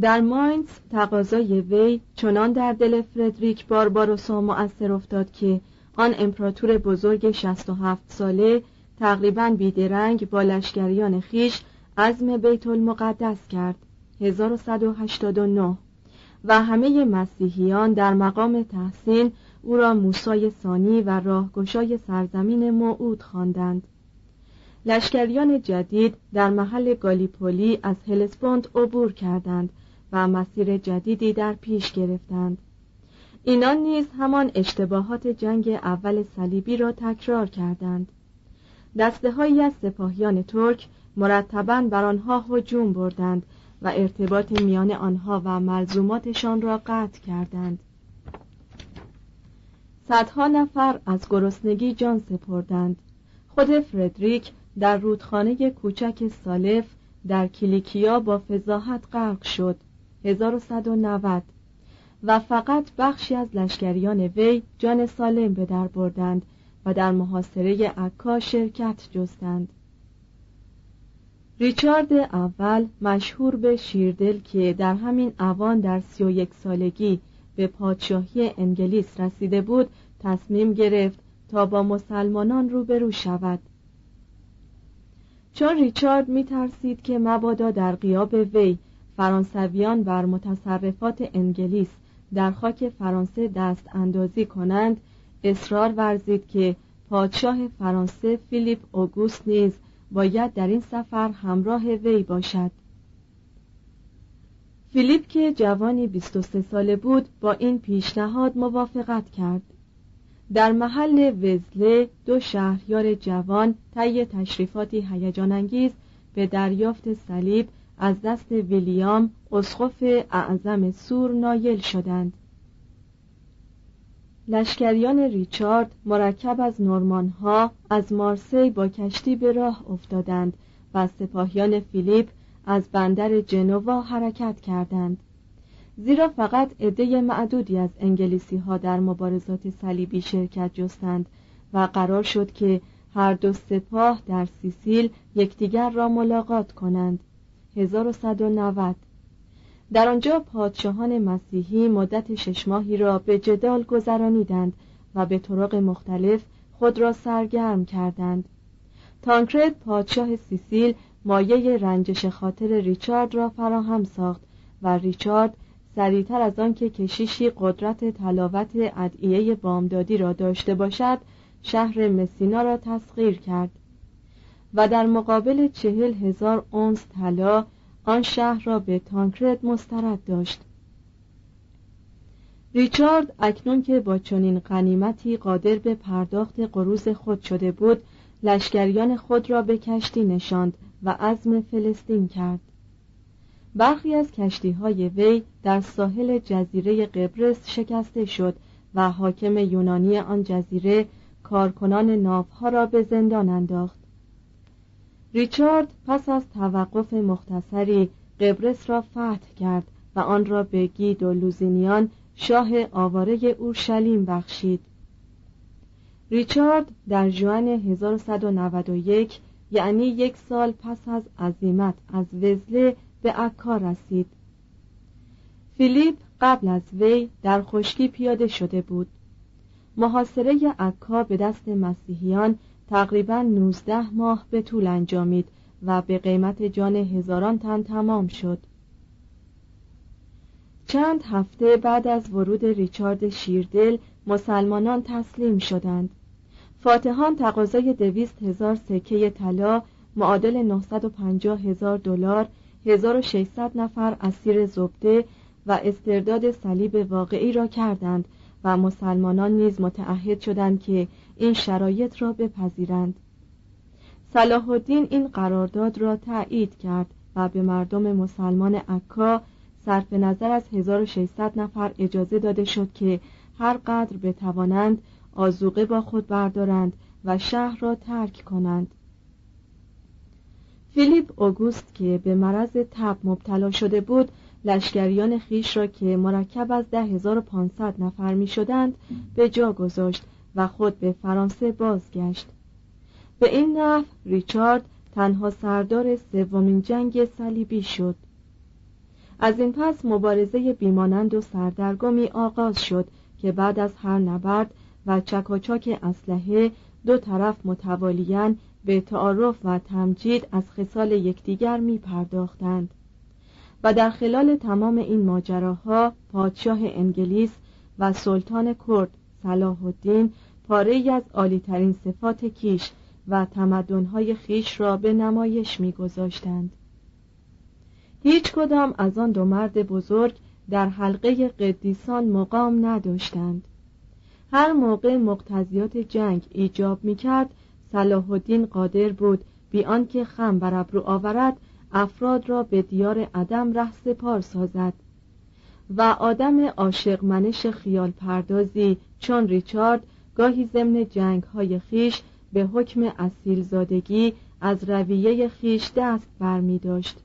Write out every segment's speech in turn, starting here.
در ماینز تقاضای وی چنان در دل فردریک بارباروسا مؤثر افتاد که آن امپراتور بزرگ 67 ساله تقریبا بیدرنگ با لشکریان خیش عزم بیت المقدس کرد. 1189 و همه مسیحیان در مقام تحسین او را موسای ثانی و راهگشای سرزمین موعود خواندند. لشکریان جدید در محل گالیپولی از هلسپوند عبور کردند. و مسیر جدیدی در پیش گرفتند. اینان نیز همان اشتباهات جنگ اول صلیبی را تکرار کردند. دسته هایی از سپاهیان ترک مرتبا بر آنها هجوم بردند و ارتباط میان آنها و ملزوماتشان را قطع کردند. صدها نفر از گرسنگی جان سپردند. خود فردریک در رودخانه کوچک سالف در کلیکیا با فضاحت غرق شد. 1190 و فقط بخشی از لشکریان وی جان سالم به در بردند و در محاصره عکا شرکت جستند. ریچارد اول مشهور به شیردل که در همین اوان در سی و یک سالگی به پادشاهی انگلیس رسیده بود تصمیم گرفت تا با مسلمانان روبرو شود. چون ریچارد می ترسید که مبادا در قیاب وی فرانسویان بر متصرفات انگلیس در خاک فرانسه دست اندازی کنند اصرار ورزید که پادشاه فرانسه فیلیپ اوگوست نیز باید در این سفر همراه وی باشد. فیلیپ که جوانی 23 ساله بود با این پیشنهاد موافقت کرد. در محل وزله دو شهریار جوان طی تشریفاتی هیجان انگیز به دریافت صلیب از دست ویلیام اسقف اعظم سور نایل شدند. لشکریان ریچارد مرکب از نورمانها از مارسی با کشتی به راه افتادند و سپاهیان فیلیپ از بندر جنوا حرکت کردند. زیرا فقط عده معدودی از انگلیسی ها در مبارزات صلیبی شرکت جستند و قرار شد که هر دو سپاه در سیسیل یکدیگر را ملاقات کنند. 1190 در آنجا پادشاهان مسیحی مدت شش ماهی را به جدال گذرانیدند و به طرق مختلف خود را سرگرم کردند. تانکرد پادشاه سیسیل مایه رنجش خاطر ریچارد را فراهم ساخت و ریچارد سریعتر از آنکه کشیشی قدرت تلاوت ادعیه بامدادی را داشته باشد شهر مسینا را تسخیر کرد. و در مقابل چهل هزار اونس طلا آن شهر را به تانکرد مسترد داشت. ریچارد اکنون که با چنین غنیمتی قادر به پرداخت قروز خود شده بود لشکریان خود را به کشتی نشاند و عزم فلسطین کرد. برخی از کشتی های وی در ساحل جزیره قبرس شکسته شد و حاکم یونانی آن جزیره کارکنان ناوها را به زندان انداخت. ریچارد پس از توقف مختصری قبرس را فتح کرد و آن را به گید و لوزینیان شاه آواره اورشلیم بخشید. ریچارد در جوان 1191 یعنی یک سال پس از عزیمت از وزله به عکا رسید. فیلیپ قبل از وی در خشکی پیاده شده بود. محاصره عکا به دست مسیحیان تقریبا 19 ماه به طول انجامید و به قیمت جان هزاران تن تمام شد. چند هفته بعد از ورود ریچارد شیردل مسلمانان تسلیم شدند. فاتحان تقاضای دویست هزار سکه طلا معادل 950 هزار دلار 1600 نفر اسیر زبده و استرداد صلیب واقعی را کردند و مسلمانان نیز متعهد شدند که این شرایط را بپذیرند. صلاح الدین این قرارداد را تایید کرد و به مردم مسلمان عکا صرف نظر از 1600 نفر اجازه داده شد که هر قدر بتوانند آزوقه با خود بردارند و شهر را ترک کنند. فیلیپ اوگوست که به مرض تب مبتلا شده بود لشکریان خیش را که مرکب از 10500 نفر می شدند به جا گذاشت و خود به فرانسه بازگشت. به این نحو ریچارد تنها سردار سومین جنگ صلیبی شد. از این پس مبارزه بیمانند و سردرگمی آغاز شد که بعد از هر نبرد و چکاچاک اسلحه دو طرف متوالیان به تعارف و تمجید از خصال یکدیگر می پرداختند. و در خلال تمام این ماجراها پادشاه انگلیس و سلطان کرد صلاح الدین پاره از عالیترین صفات کیش و تمدنهای خیش را به نمایش میگذاشتند. هیچ کدام از آن دو مرد بزرگ در حلقه قدیسان مقام نداشتند. هر موقع مقتضیات جنگ ایجاب می‌کرد صلاح الدین قادر بود بی آنکه خم بر ابرو آورد افراد را به دیار عدم ره سپار سازد. و آدم عاشق منش خیال پردازی چون ریچارد گاهی ضمن جنگ های خیش به حکم اصیل زادگی از رویه خیش دست برمی داشت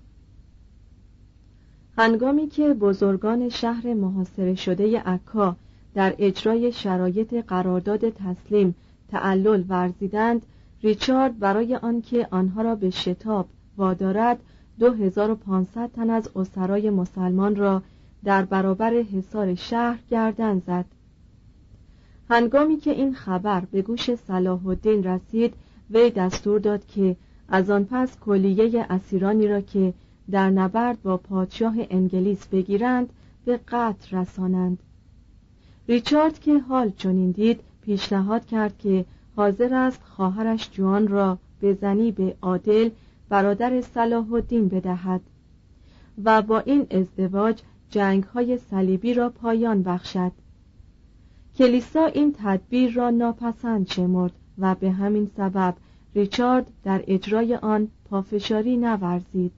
هنگامی که بزرگان شهر محاصره شده عکا در اجرای شرایط قرارداد تسلیم تعلل ورزیدند ریچارد برای آنکه آنها را به شتاب وادارد 2500 تن از اسرای مسلمان را در برابر حصار شهر گردن زد. هنگامی که این خبر به گوش صلاح الدین رسید وی دستور داد که از آن پس کلیه اسیرانی را که در نبرد با پادشاه انگلیس بگیرند به قتل رسانند. ریچارد که حال چنین دید پیشنهاد کرد که حاضر است خواهرش جوان را به زنی به عادل برادر صلاح الدین بدهد و با این ازدواج جنگ های صلیبی را پایان بخشد. کلیسا این تدبیر را ناپسند شمرد و به همین سبب ریچارد در اجرای آن پافشاری نورزید.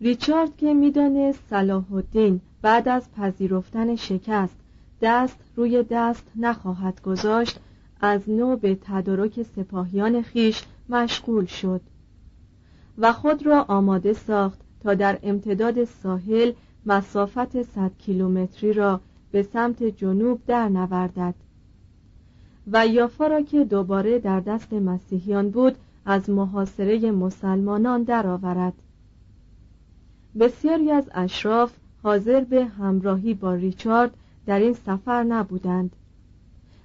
ریچارد که می‌دانست صلاح الدین بعد از پذیرفتن شکست دست روی دست نخواهد گذاشت از نو به تدارک سپاهیان خیش مشغول شد و خود را آماده ساخت تا در امتداد ساحل مسافت 100 کیلومتری را به سمت جنوب در نوردد. و یافا را که دوباره در دست مسیحیان بود از محاصره مسلمانان درآورد. بسیاری از اشراف حاضر به همراهی با ریچارد در این سفر نبودند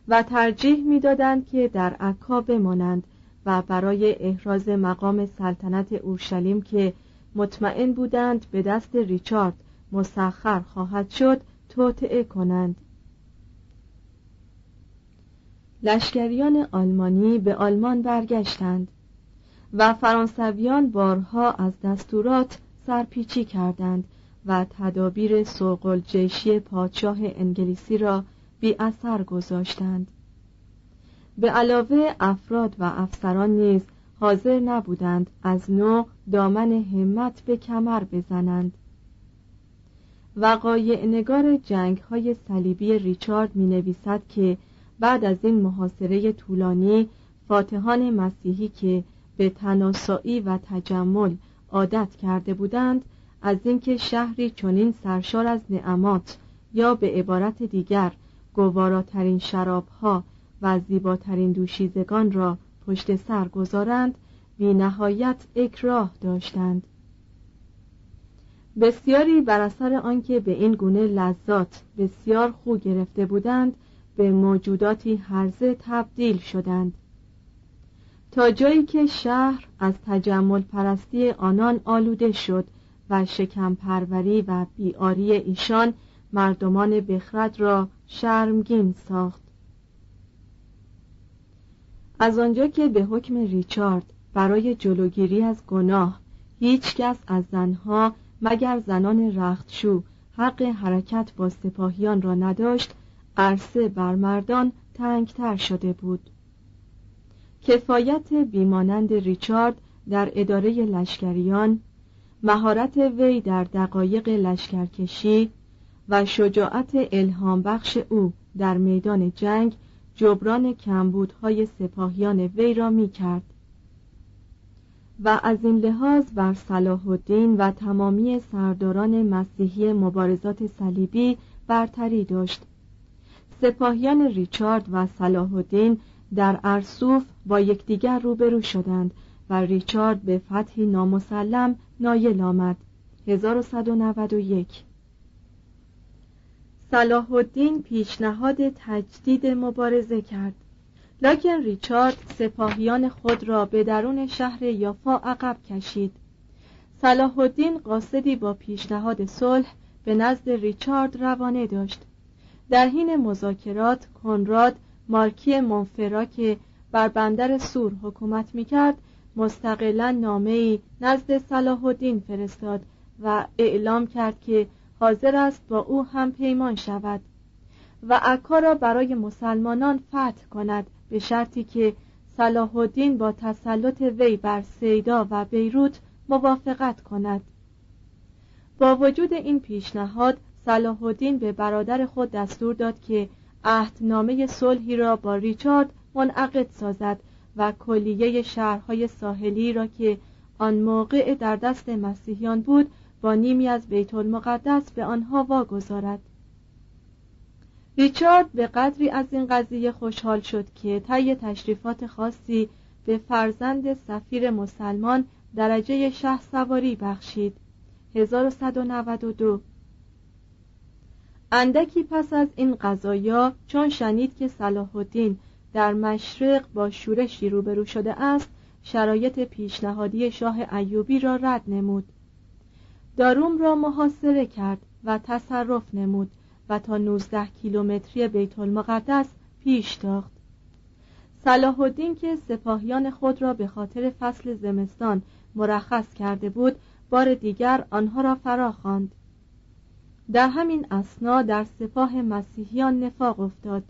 و ترجیح می‌دادند که در عکا بمانند و برای احراز مقام سلطنت اورشلیم که مطمئن بودند به دست ریچارد مسخر خواهد شد توطعه کنند. لشکریان آلمانی به آلمان برگشتند و فرانسویان بارها از دستورات سرپیچی کردند و تدابیر سوقل جیشی پادشاه انگلیسی را بی اثر گذاشتند. به علاوه افراد و افسران نیز حاضر نبودند از نو دامن همت به کمر بزنند. وقایع نگار جنگ های صلیبی ریچارد می نویسد که بعد از این محاصره طولانی فاتحان مسیحی که به تناسایی و تجمل عادت کرده بودند از اینکه شهری چنین سرشار از نعمات یا به عبارت دیگر گواراترین شرابها و زیباترین دوشیزگان را پشت سر گذارند بی نهایت اکراه داشتند. بسیاری بر اثر آنکه به این گونه لذات بسیار خو گرفته بودند به موجوداتی هرزه تبدیل شدند. تا جایی که شهر از تجمل پرستی آنان آلوده شد و شکم پروری و بیاری ایشان مردمان بخرد را شرمگین ساخت. از آنجا که به حکم ریچارد برای جلوگیری از گناه هیچ کس از زنها مگر زنان رختشو حق حرکت با سپاهیان را نداشت عرصه بر مردان تنگتر شده بود. کفایت بیمانند ریچارد در اداره لشکریان مهارت وی در دقایق لشکرکشی و شجاعت الهام بخش او در میدان جنگ جبران کمبودهای سپاهیان وی را می کرد و از این لحاظ بر صلاح الدین و تمامی سرداران مسیحی مبارزات صلیبی برتری داشت. سپاهیان ریچارد و صلاح الدین در ارسوف با یکدیگر روبرو شدند و ریچارد به فتحی نامسلم نایل آمد. 1191 صلاح الدین پیشنهاد تجدید مبارزه کرد. لکن ریچارد سپاهیان خود را به درون شهر یافا عقب کشید. صلاح الدین قاصدی با پیشنهاد صلح به نزد ریچارد روانه داشت. در حین مذاکرات کنراد مارکی مونفرا که بر بندر سور حکومت می‌کرد مستقلا نامه نزد صلاح الدین فرستاد و اعلام کرد که حاضر است با او هم پیمان شود. و عکا را برای مسلمانان فتح کند به شرطی که صلاح الدین با تسلط وی بر سیدا و بیروت موافقت کند. با وجود این پیشنهاد صلاح الدین به برادر خود دستور داد که عهدنامه صلحی را با ریچارد منعقد سازد و کلیه شهرهای ساحلی را که آن موقع در دست مسیحیان بود با نیمی از بیت المقدس به آنها واگذارد. ریچارد به قدری از این قضیه خوشحال شد که طی تشریفات خاصی به فرزند سفیر مسلمان درجه شه سواری بخشید. 1192 اندکی پس از این قضایا چون شنید که صلاح الدین در مشرق با شورشی روبرو شده است شرایط پیشنهادی شاه ایوبی را رد نمود. داروم را محاصره کرد و تصرف نمود. و تا 19 کیلومتری بیت المقدس پیش تاخت صلاح الدین که سپاهیان خود را به خاطر فصل زمستان مرخص کرده بود بار دیگر آنها را فرا خواند در همین اسنا در سپاه مسیحیان نفاق افتاد.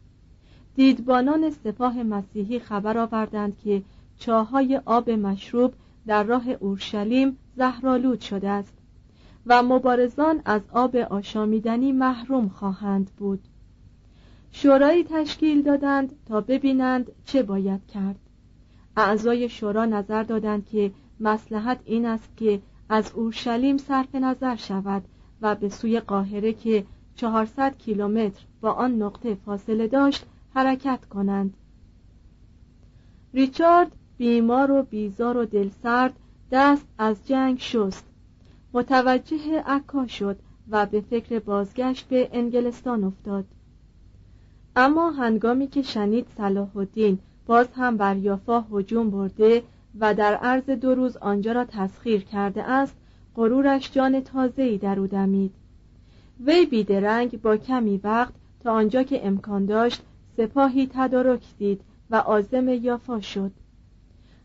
دیدبانان سپاه مسیحی خبر آوردند که چاهای آب مشروب در راه اورشلیم زهرالود شده است. و مبارزان از آب آشامیدنی محروم خواهند بود. شورایی تشکیل دادند تا ببینند چه باید کرد. اعضای شورا نظر دادند که مسلحت این است که از اورشلیم صرف نظر شود و به سوی قاهره که 400 کیلومتر با آن نقطه فاصله داشت حرکت کنند. ریچارد بیمار و بیزار و دلسرد دست از جنگ شست. متوجه عکا شد و به فکر بازگشت به انگلستان افتاد. اما هنگامی که شنید صلاح الدین باز هم بر یافا هجوم برده و در عرض دو روز آنجا را تسخیر کرده است غرورش جان تازه‌ای در او دمید. وی بیدرنگ با کمی وقت تا آنجا که امکان داشت سپاهی تدارک دید و عازم یافا شد.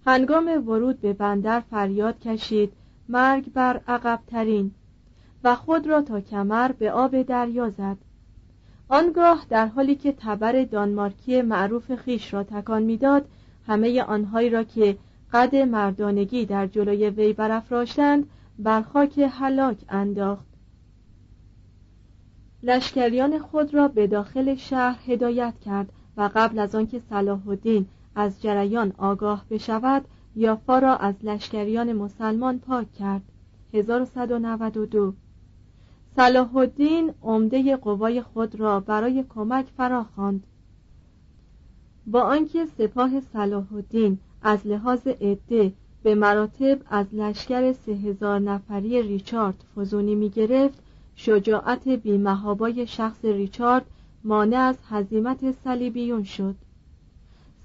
هنگام ورود به بندر فریاد کشید مرگ بر عقبترین و خود را تا کمر به آب دریا زد. آنگاه در حالی که تبر دانمارکی معروف خیش را تکان می‌داد همه آنهایی را که قد مردانگی در جلوی وی برافراشتند بر خاک هلاک انداخت. لشکریان خود را به داخل شهر هدایت کرد و قبل از آنکه صلاح الدین از جریان آگاه بشود یافا را از لشکریان مسلمان پاک کرد. 1192 صلاح الدین عمده قوای خود را برای کمک فراخواند. با آنکه سپاه صلاح الدین از لحاظ عده به مراتب از لشکر سه هزار نفری ریچارد فزونی می گرفت شجاعت بیمهابای شخص ریچارد مانع از هزیمت صلیبیون شد.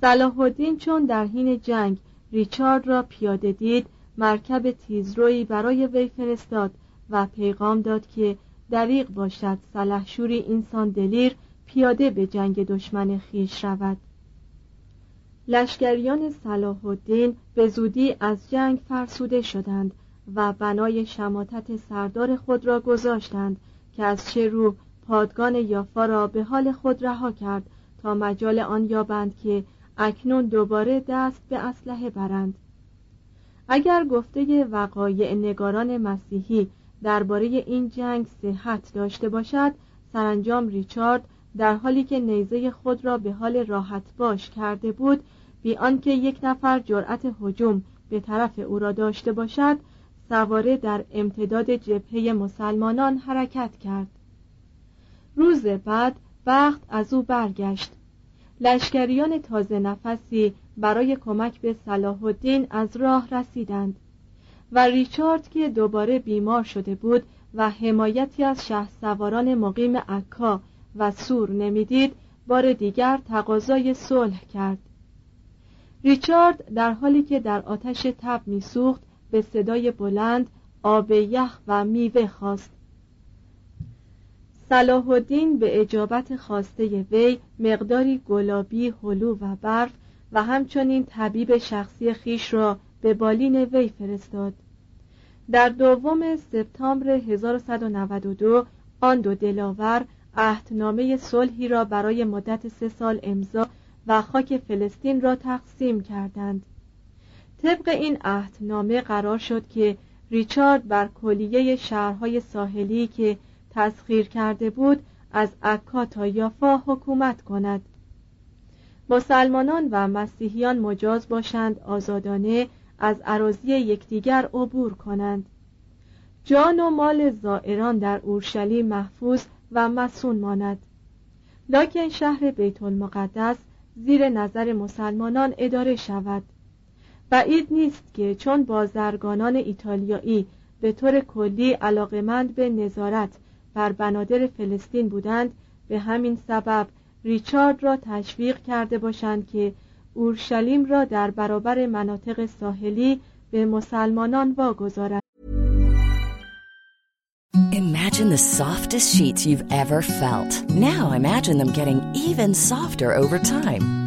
صلاح الدین چون در حین جنگ ریچارد را پیاده دید مرکب تیزرویی برای وی فرستاد و پیغام داد که دریغ باشد سلحشوری اینسان دلیر پیاده به جنگ دشمن خیش رود. لشکریان صلاح الدین به زودی از جنگ فرسوده شدند و بنای شماتت سردار خود را گذاشتند که از چه رو پادگان یافا را به حال خود رها کرد تا مجال آن یابند که اکنون دوباره دست به اسلحه برند. اگر گفته وقایع نگاران مسیحی درباره این جنگ صحت داشته باشد سرانجام ریچارد در حالی که نیزه خود را به حال راحت باش کرده بود بی آنکه یک نفر جرأت هجوم به طرف او را داشته باشد سواره در امتداد جبهه مسلمانان حرکت کرد. روز بعد وقت از او برگشت. لشکریان تازه نفسی برای کمک به صلاح الدین از راه رسیدند و ریچارد که دوباره بیمار شده بود و حمایتی از شه سواران مقیم عکا و سور نمی‌دید بار دیگر تقاضای صلح کرد. ریچارد در حالی که در آتش تب میسوخت به صدای بلند آب یخ و میوه خواست. صلاح الدین به اجابت خواسته وی مقداری گلابی هلو و برف و همچنین طبیب شخصی خیش را به بالین وی فرستاد. در دوم سپتامبر 1192 آن دو دلاور عهدنامه صلحی را برای مدت سه سال امضا و خاک فلسطین را تقسیم کردند. طبق این عهدنامه قرار شد که ریچارد بر کلیه شهرهای ساحلی که تسخیر کرده بود از عکا تا یافا حکومت کند. مسلمانان و مسیحیان مجاز باشند آزادانه از عراضی یکدیگر عبور کنند. جان و مال زائران در اورشلیم محفوظ و مسون ماند. لکن شهر بیت المقدس زیر نظر مسلمانان اداره شود. بعید نیست که چون بازرگانان ایتالیایی به طور کلی علاقمند به نظارت بر بنادر فلسطین بودند به همین سبب ریچارد را تشویق کرده باشند که اورشلیم را در برابر مناطق ساحلی به مسلمانان واگذارد Imagine the softest sheets you've ever felt. Now imagine them getting even softer over time.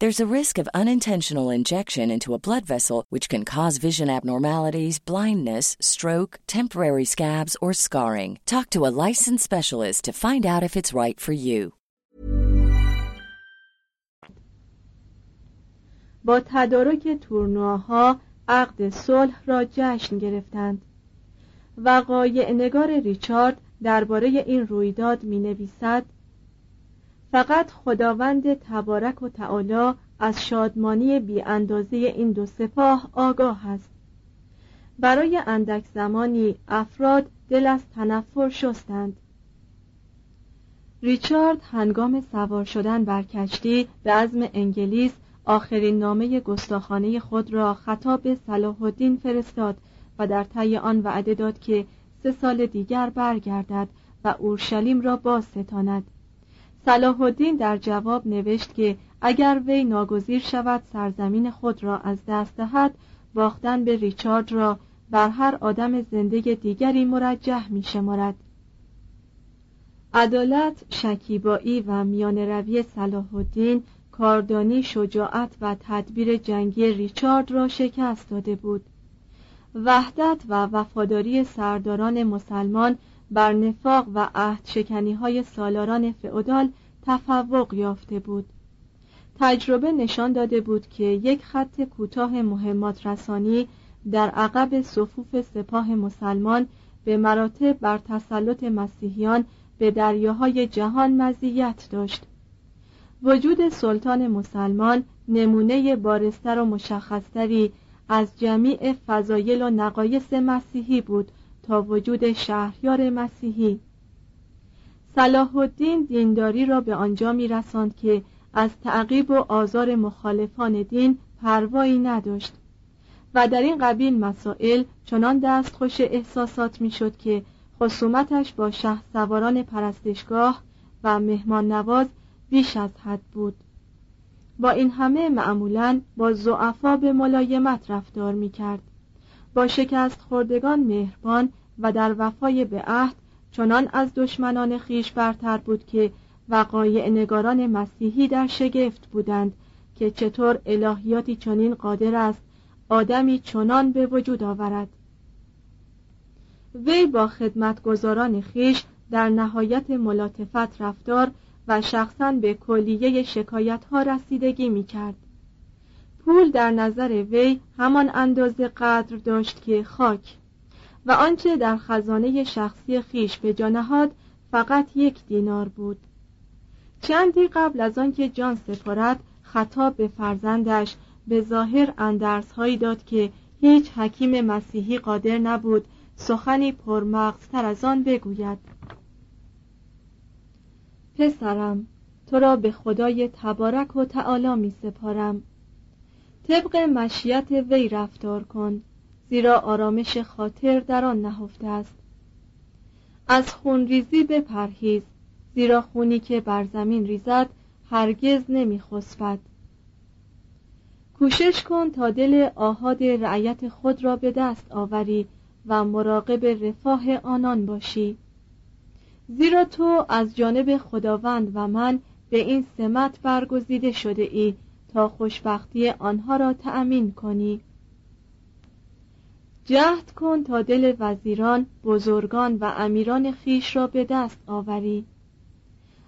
There's a risk of unintentional injection into a blood vessel, which can cause vision abnormalities, blindness, stroke, temporary scabs, or scarring. Talk to a licensed specialist to find out if it's right for you. با تدارک تورنواها عقد صلح را جشن گرفتند وقایع نگار ریچارد درباره این رویداد می نویسد فقط خداوند تبارک و تعالی از شادمانی بی اندازه این دو سپاه آگاه است. برای اندک زمانی افراد دل از تنفر شستند. ریچارد هنگام سوار شدن بر کشتی به عزم انگلیس آخرین نامه گستاخانه خود را خطاب صلاح الدین فرستاد و در طی آن وعده داد که سه سال دیگر برگردد و اورشلیم را باز ستاند. صلاح الدین در جواب نوشت که اگر وی ناگزیر شود سرزمین خود را از دست دهد باختن به ریچارد را بر هر آدم زنده دیگری مرجح می شمارد. عدالت، شکیبایی و میان روی صلاح الدین کاردانی شجاعت و تدبیر جنگی ریچارد را شکست داده بود وحدت و وفاداری سرداران مسلمان بر نفاق و عهد شکنی های سالاران فئودال تفوق یافته بود. تجربه نشان داده بود که یک خط کوتاه مهمات رسانی در عقب صفوف سپاه مسلمان به مراتب بر تسلط مسیحیان به دریاهای جهان مزیت داشت. وجود سلطان مسلمان نمونه بارستر و مشخصتری از جمیع فضایل و نقایص مسیحی بود تا وجود شهریار مسیحی. صلاح الدین دینداری را به آنجا می رساند که از تعقیب و آزار مخالفان دین پروایی نداشت و در این قبیل مسائل چنان دستخوش احساسات می‌شد که خصومتش با شه سواران پرستشگاه و مهمان نواز بیش از حد بود. با این همه معمولا با زعفا به ملایمت رفتار می کرد با شکست خوردگان مهربان و در وفای به عهد چنان از دشمنان خیش برتر بود که وقایع نگاران مسیحی در شگفت بودند که چطور الهیاتی چنین قادر است آدمی چنان به وجود آورد وی با خدمتگزاران خیش در نهایت ملاتفت رفتار و شخصا به کلیه شکایت ها رسیدگی می کرد. پول در نظر وی همان اندازه قدر داشت که خاک و آنچه در خزانه شخصی خیش به جانهاد فقط یک دینار بود. چندی قبل از آنکه جان سپارد خطاب به فرزندش به ظاهر اندرس هایی داد که هیچ حکیم مسیحی قادر نبود سخنی پرمغزتر از آن بگوید. پسرم تو را به خدای تبارک و تعالی می سپارم. طبق مشیت وی رفتار کن زیرا آرامش خاطر در آن نهفته است. از خونریزی بپرهیز زیرا خونی که بر زمین ریزد هرگز نمی کوشش کن تا دل آهاد رعیت خود را به دست آوری و مراقب رفاه آنان باشی. زیرا تو از جانب خداوند و من به این سمت برگزیده شده ای تا خوشبختی آنها را تأمین کنی. جهد کن تا دل وزیران بزرگان و امیران خیش را به دست آوری.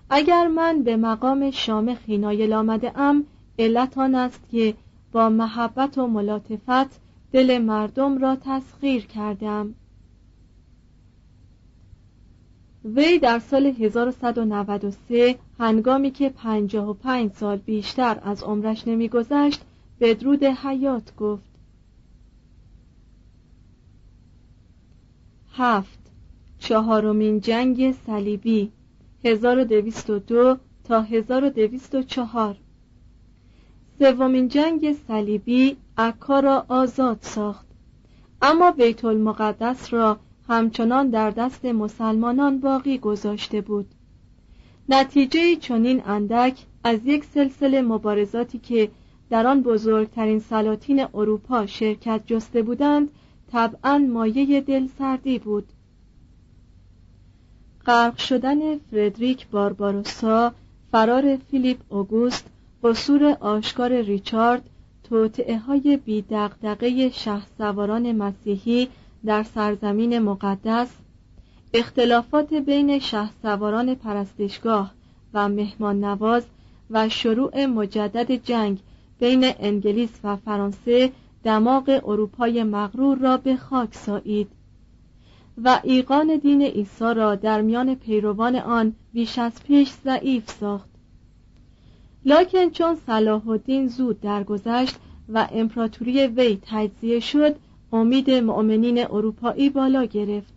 اگر من به مقام شامخ نایل آمده ام علت آن است که با محبت و ملاتفت دل مردم را تسخیر کردم وی در سال 1193 هنگامی که 55 سال بیشتر از عمرش نمیگذشت بدرود حیات گفت. هفت. چهارمین جنگ صلیبی 1202 تا 1204 سومین جنگ صلیبی عکا را آزاد ساخت. اما بیت المقدس را همچنان در دست مسلمانان باقی گذاشته بود. نتیجه چنین اندک از یک سلسله مبارزاتی که در آن بزرگترین سلاطین اروپا شرکت جسته بودند طبعا مایه دلسردی بود. غرق شدن فردریک بارباروسا فرار فیلیپ اوگوست قصور آشکار ریچارد توطعه های بیدقدقه شه سواران مسیحی در سرزمین مقدس اختلافات بین شه سواران پرستشگاه و مهمان نواز و شروع مجدد جنگ بین انگلیس و فرانسه دماغ اروپای مغرور را به خاک سایید و ایقان دین عیسی را در میان پیروان آن بیش از پیش ضعیف ساخت. لکن چون صلاح الدین زود درگذشت و امپراتوری وی تجزیه شد امید مؤمنین اروپایی بالا گرفت.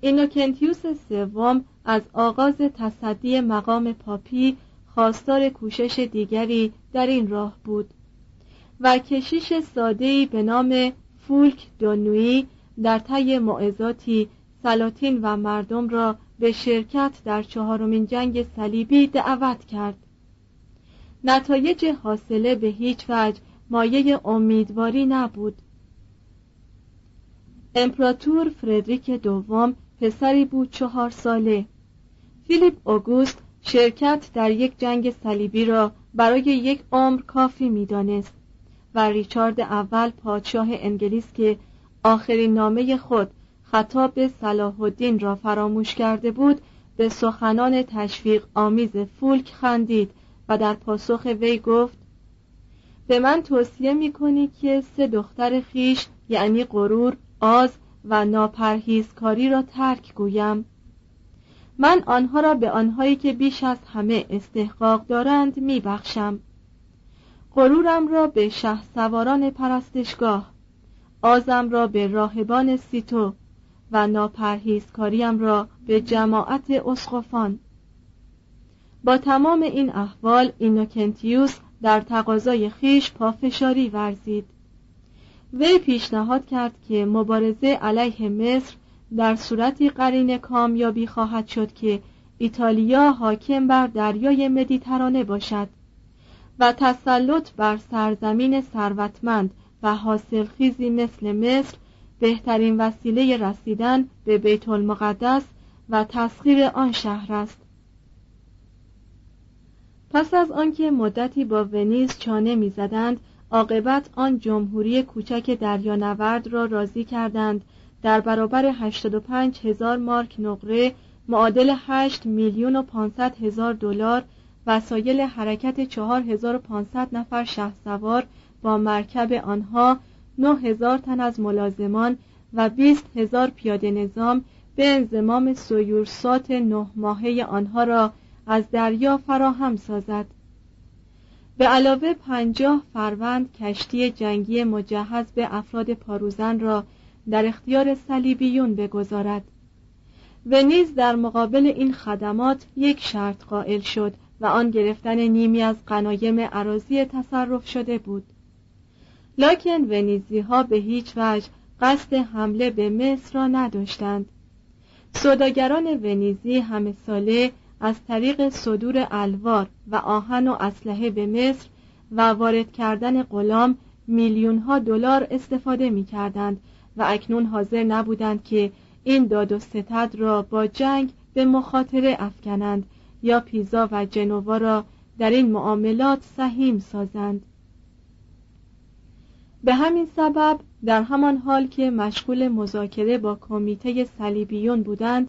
اینوکنتیوس سوم از آغاز تصدی مقام پاپی خواستار کوشش دیگری در این راه بود و کشیش ساده‌ای به نام فولک دونوی در طی معزاتی سلاطین و مردم را به شرکت در چهارمین جنگ صلیبی دعوت کرد. نتایج حاصله به هیچ وجه مایه امیدواری نبود. امپراتور فردریک دوم پسری بود چهار ساله. فیلیپ اوگوست شرکت در یک جنگ صلیبی را برای یک عمر کافی می‌دانست و ریچارد اول پادشاه انگلیس که آخرین نامه خود خطاب به صلاح الدین را فراموش کرده بود به سخنان تشویق آمیز فولک خندید و در پاسخ وی گفت به من توصیه می که سه دختر خیش یعنی غرور، آز و ناپرهیزکاری را ترک گویم. من آنها را به آنهایی که بیش از همه استحقاق دارند می بخشم غرورم را به شه سواران پرستشگاه آزم را به راهبان سیتو و ناپرهیزکاریم را به جماعت اسقفان. با تمام این احوال اینوکنتیوس در تقاضای خیش پافشاری ورزید. وی پیشنهاد کرد که مبارزه علیه مصر در صورتی قرین کامیابی خواهد شد که ایتالیا حاکم بر دریای مدیترانه باشد و تسلط بر سرزمین ثروتمند و حاصلخیزی مثل مصر بهترین وسیله رسیدن به بیت المقدس و تسخیر آن شهر است. پس از آنکه مدتی با ونیز چانه می‌زدند عاقبت آن جمهوری کوچک دریانورد را راضی کردند. در برابر 85 هزار مارک نقره معادل 8 میلیون و 500 هزار دلار وسایل حرکت 4500 نفر شهسوار با مرکب آنها 9000 تن از ملازمان و 20 هزار پیاده نظام به انضمام سیورسات نه ماهه آنها را از دریا فراهم سازد. به علاوه پنجاه فروند کشتی جنگی مجهز به افراد پاروزن را در اختیار صلیبیون بگذارد و نیز در مقابل این خدمات یک شرط قائل شد و آن گرفتن نیمی از قنایم عراضی تصرف شده بود. لکن ونیزی ها به هیچ وجه قصد حمله به مصر را نداشتند. سوداگران ونیزی همه ساله از طریق صدور الوار و آهن و اسلحه به مصر و وارد کردن غلام میلیون ها دلار استفاده می کردند و اکنون حاضر نبودند که این داد و ستد را با جنگ به مخاطره افکنند یا پیزا و جنوا را در این معاملات سهیم سازند. به همین سبب در همان حال که مشغول مذاکره با کمیته صلیبیون بودند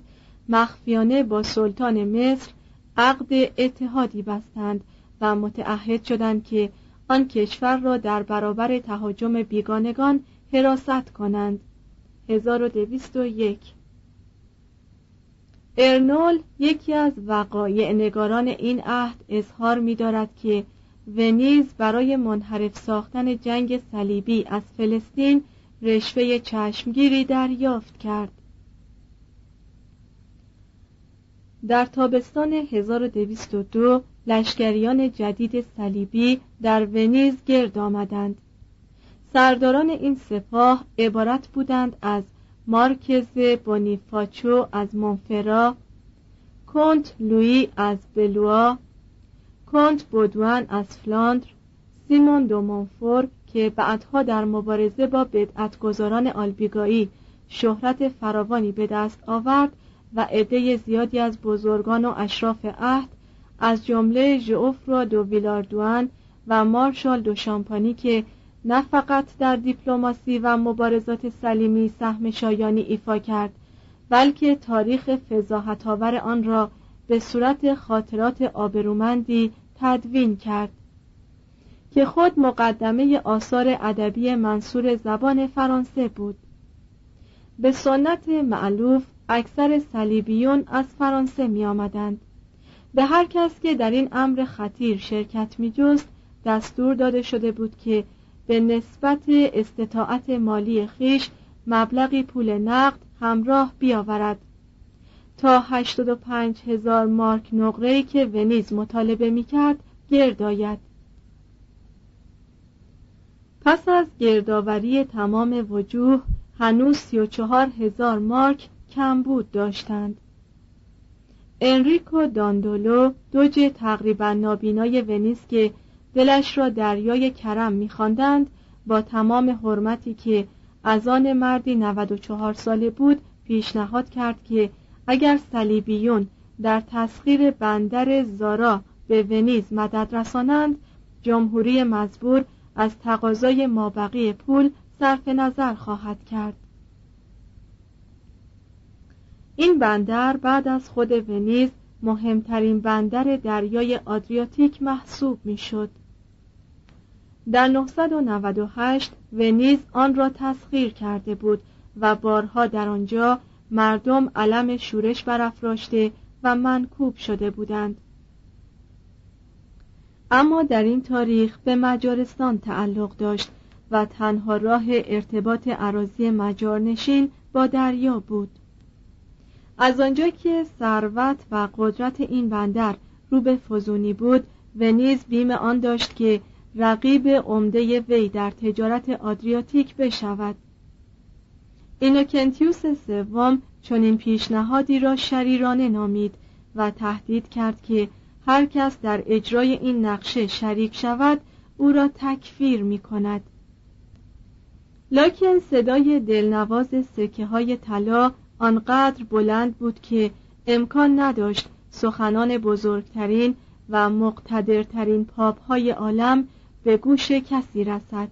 مخفیانه با سلطان مصر عقد اتحادی بستند و متعهد شدند که آن کشور را در برابر تهاجم بیگانگان حراست کنند. 1201 ارنول یکی از وقایع نگاران این عهد اظهار می دارد که ونیز برای منحرف ساختن جنگ صلیبی از فلسطین رشوه چشمگیری دریافت کرد. در تابستان 1202 لشکریان جدید صلیبی در ونیز گرد آمدند. سرداران این سپاه عبارت بودند از مارکز بونیفاچو از مونفرا کنت لویی از بلوا کنت بودوان از فلاندر سیمون دو مونفور که بعدها در مبارزه با بدعتگذاران آلبیگایی شهرت فراوانی به دست آورد و عده زیادی از بزرگان و اشراف عهد از جمله ژئوفرا دو ویلاردوان و مارشال دو شامپانی که نه فقط در دیپلماسی و مبارزات سلیمی سهم شایانی ایفا کرد بلکه تاریخ فضاحتآور آن را به صورت خاطرات آبرومندی تدوین کرد که خود مقدمه آثار ادبی منصور زبان فرانسه بود. به سنت معلوف اکثر صلیبیون از فرانسه می آمدند. به هر کس که در این امر خطیر شرکت می جست دستور داده شده بود که به نسبت استطاعت مالی خیش مبلغی پول نقد همراه بیاورد تا 85 هزار مارک نقره که ونیز مطالبه می کرد گرد پس از گردآوری تمام وجوه هنوز سی و چهار هزار مارک کمبود داشتند. انریکو داندولو دوج تقریبا نابینای ونیز که دلش را دریای کرم میخواندند با تمام حرمتی که از آن مردی 94 ساله بود پیشنهاد کرد که اگر صلیبیون در تسخیر بندر زارا به ونیز مدد رسانند جمهوری مزبور از تقاضای مابقی پول صرف نظر خواهد کرد. این بندر بعد از خود ونیز مهمترین بندر دریای آدریاتیک محسوب می‌شد. در 998 ونیز آن را تسخیر کرده بود و بارها در آنجا مردم علم شورش برافراشته و منکوب شده بودند اما در این تاریخ به مجارستان تعلق داشت و تنها راه ارتباط عراضی مجارنشین با دریا بود از آنجا که ثروت و قدرت این بندر رو به فزونی بود ونیز بیم آن داشت که رقیب عمده وی در تجارت آدریاتیک بشود. اینوکنتیوس سوم چنین پیشنهادی را شریرانه نامید و تهدید کرد که هر کس در اجرای این نقشه شریک شود او را تکفیر می کند. لکن صدای دلنواز سکه های طلا آنقدر بلند بود که امکان نداشت سخنان بزرگترین و مقتدرترین پاپ های عالم به گوش کسی رسد.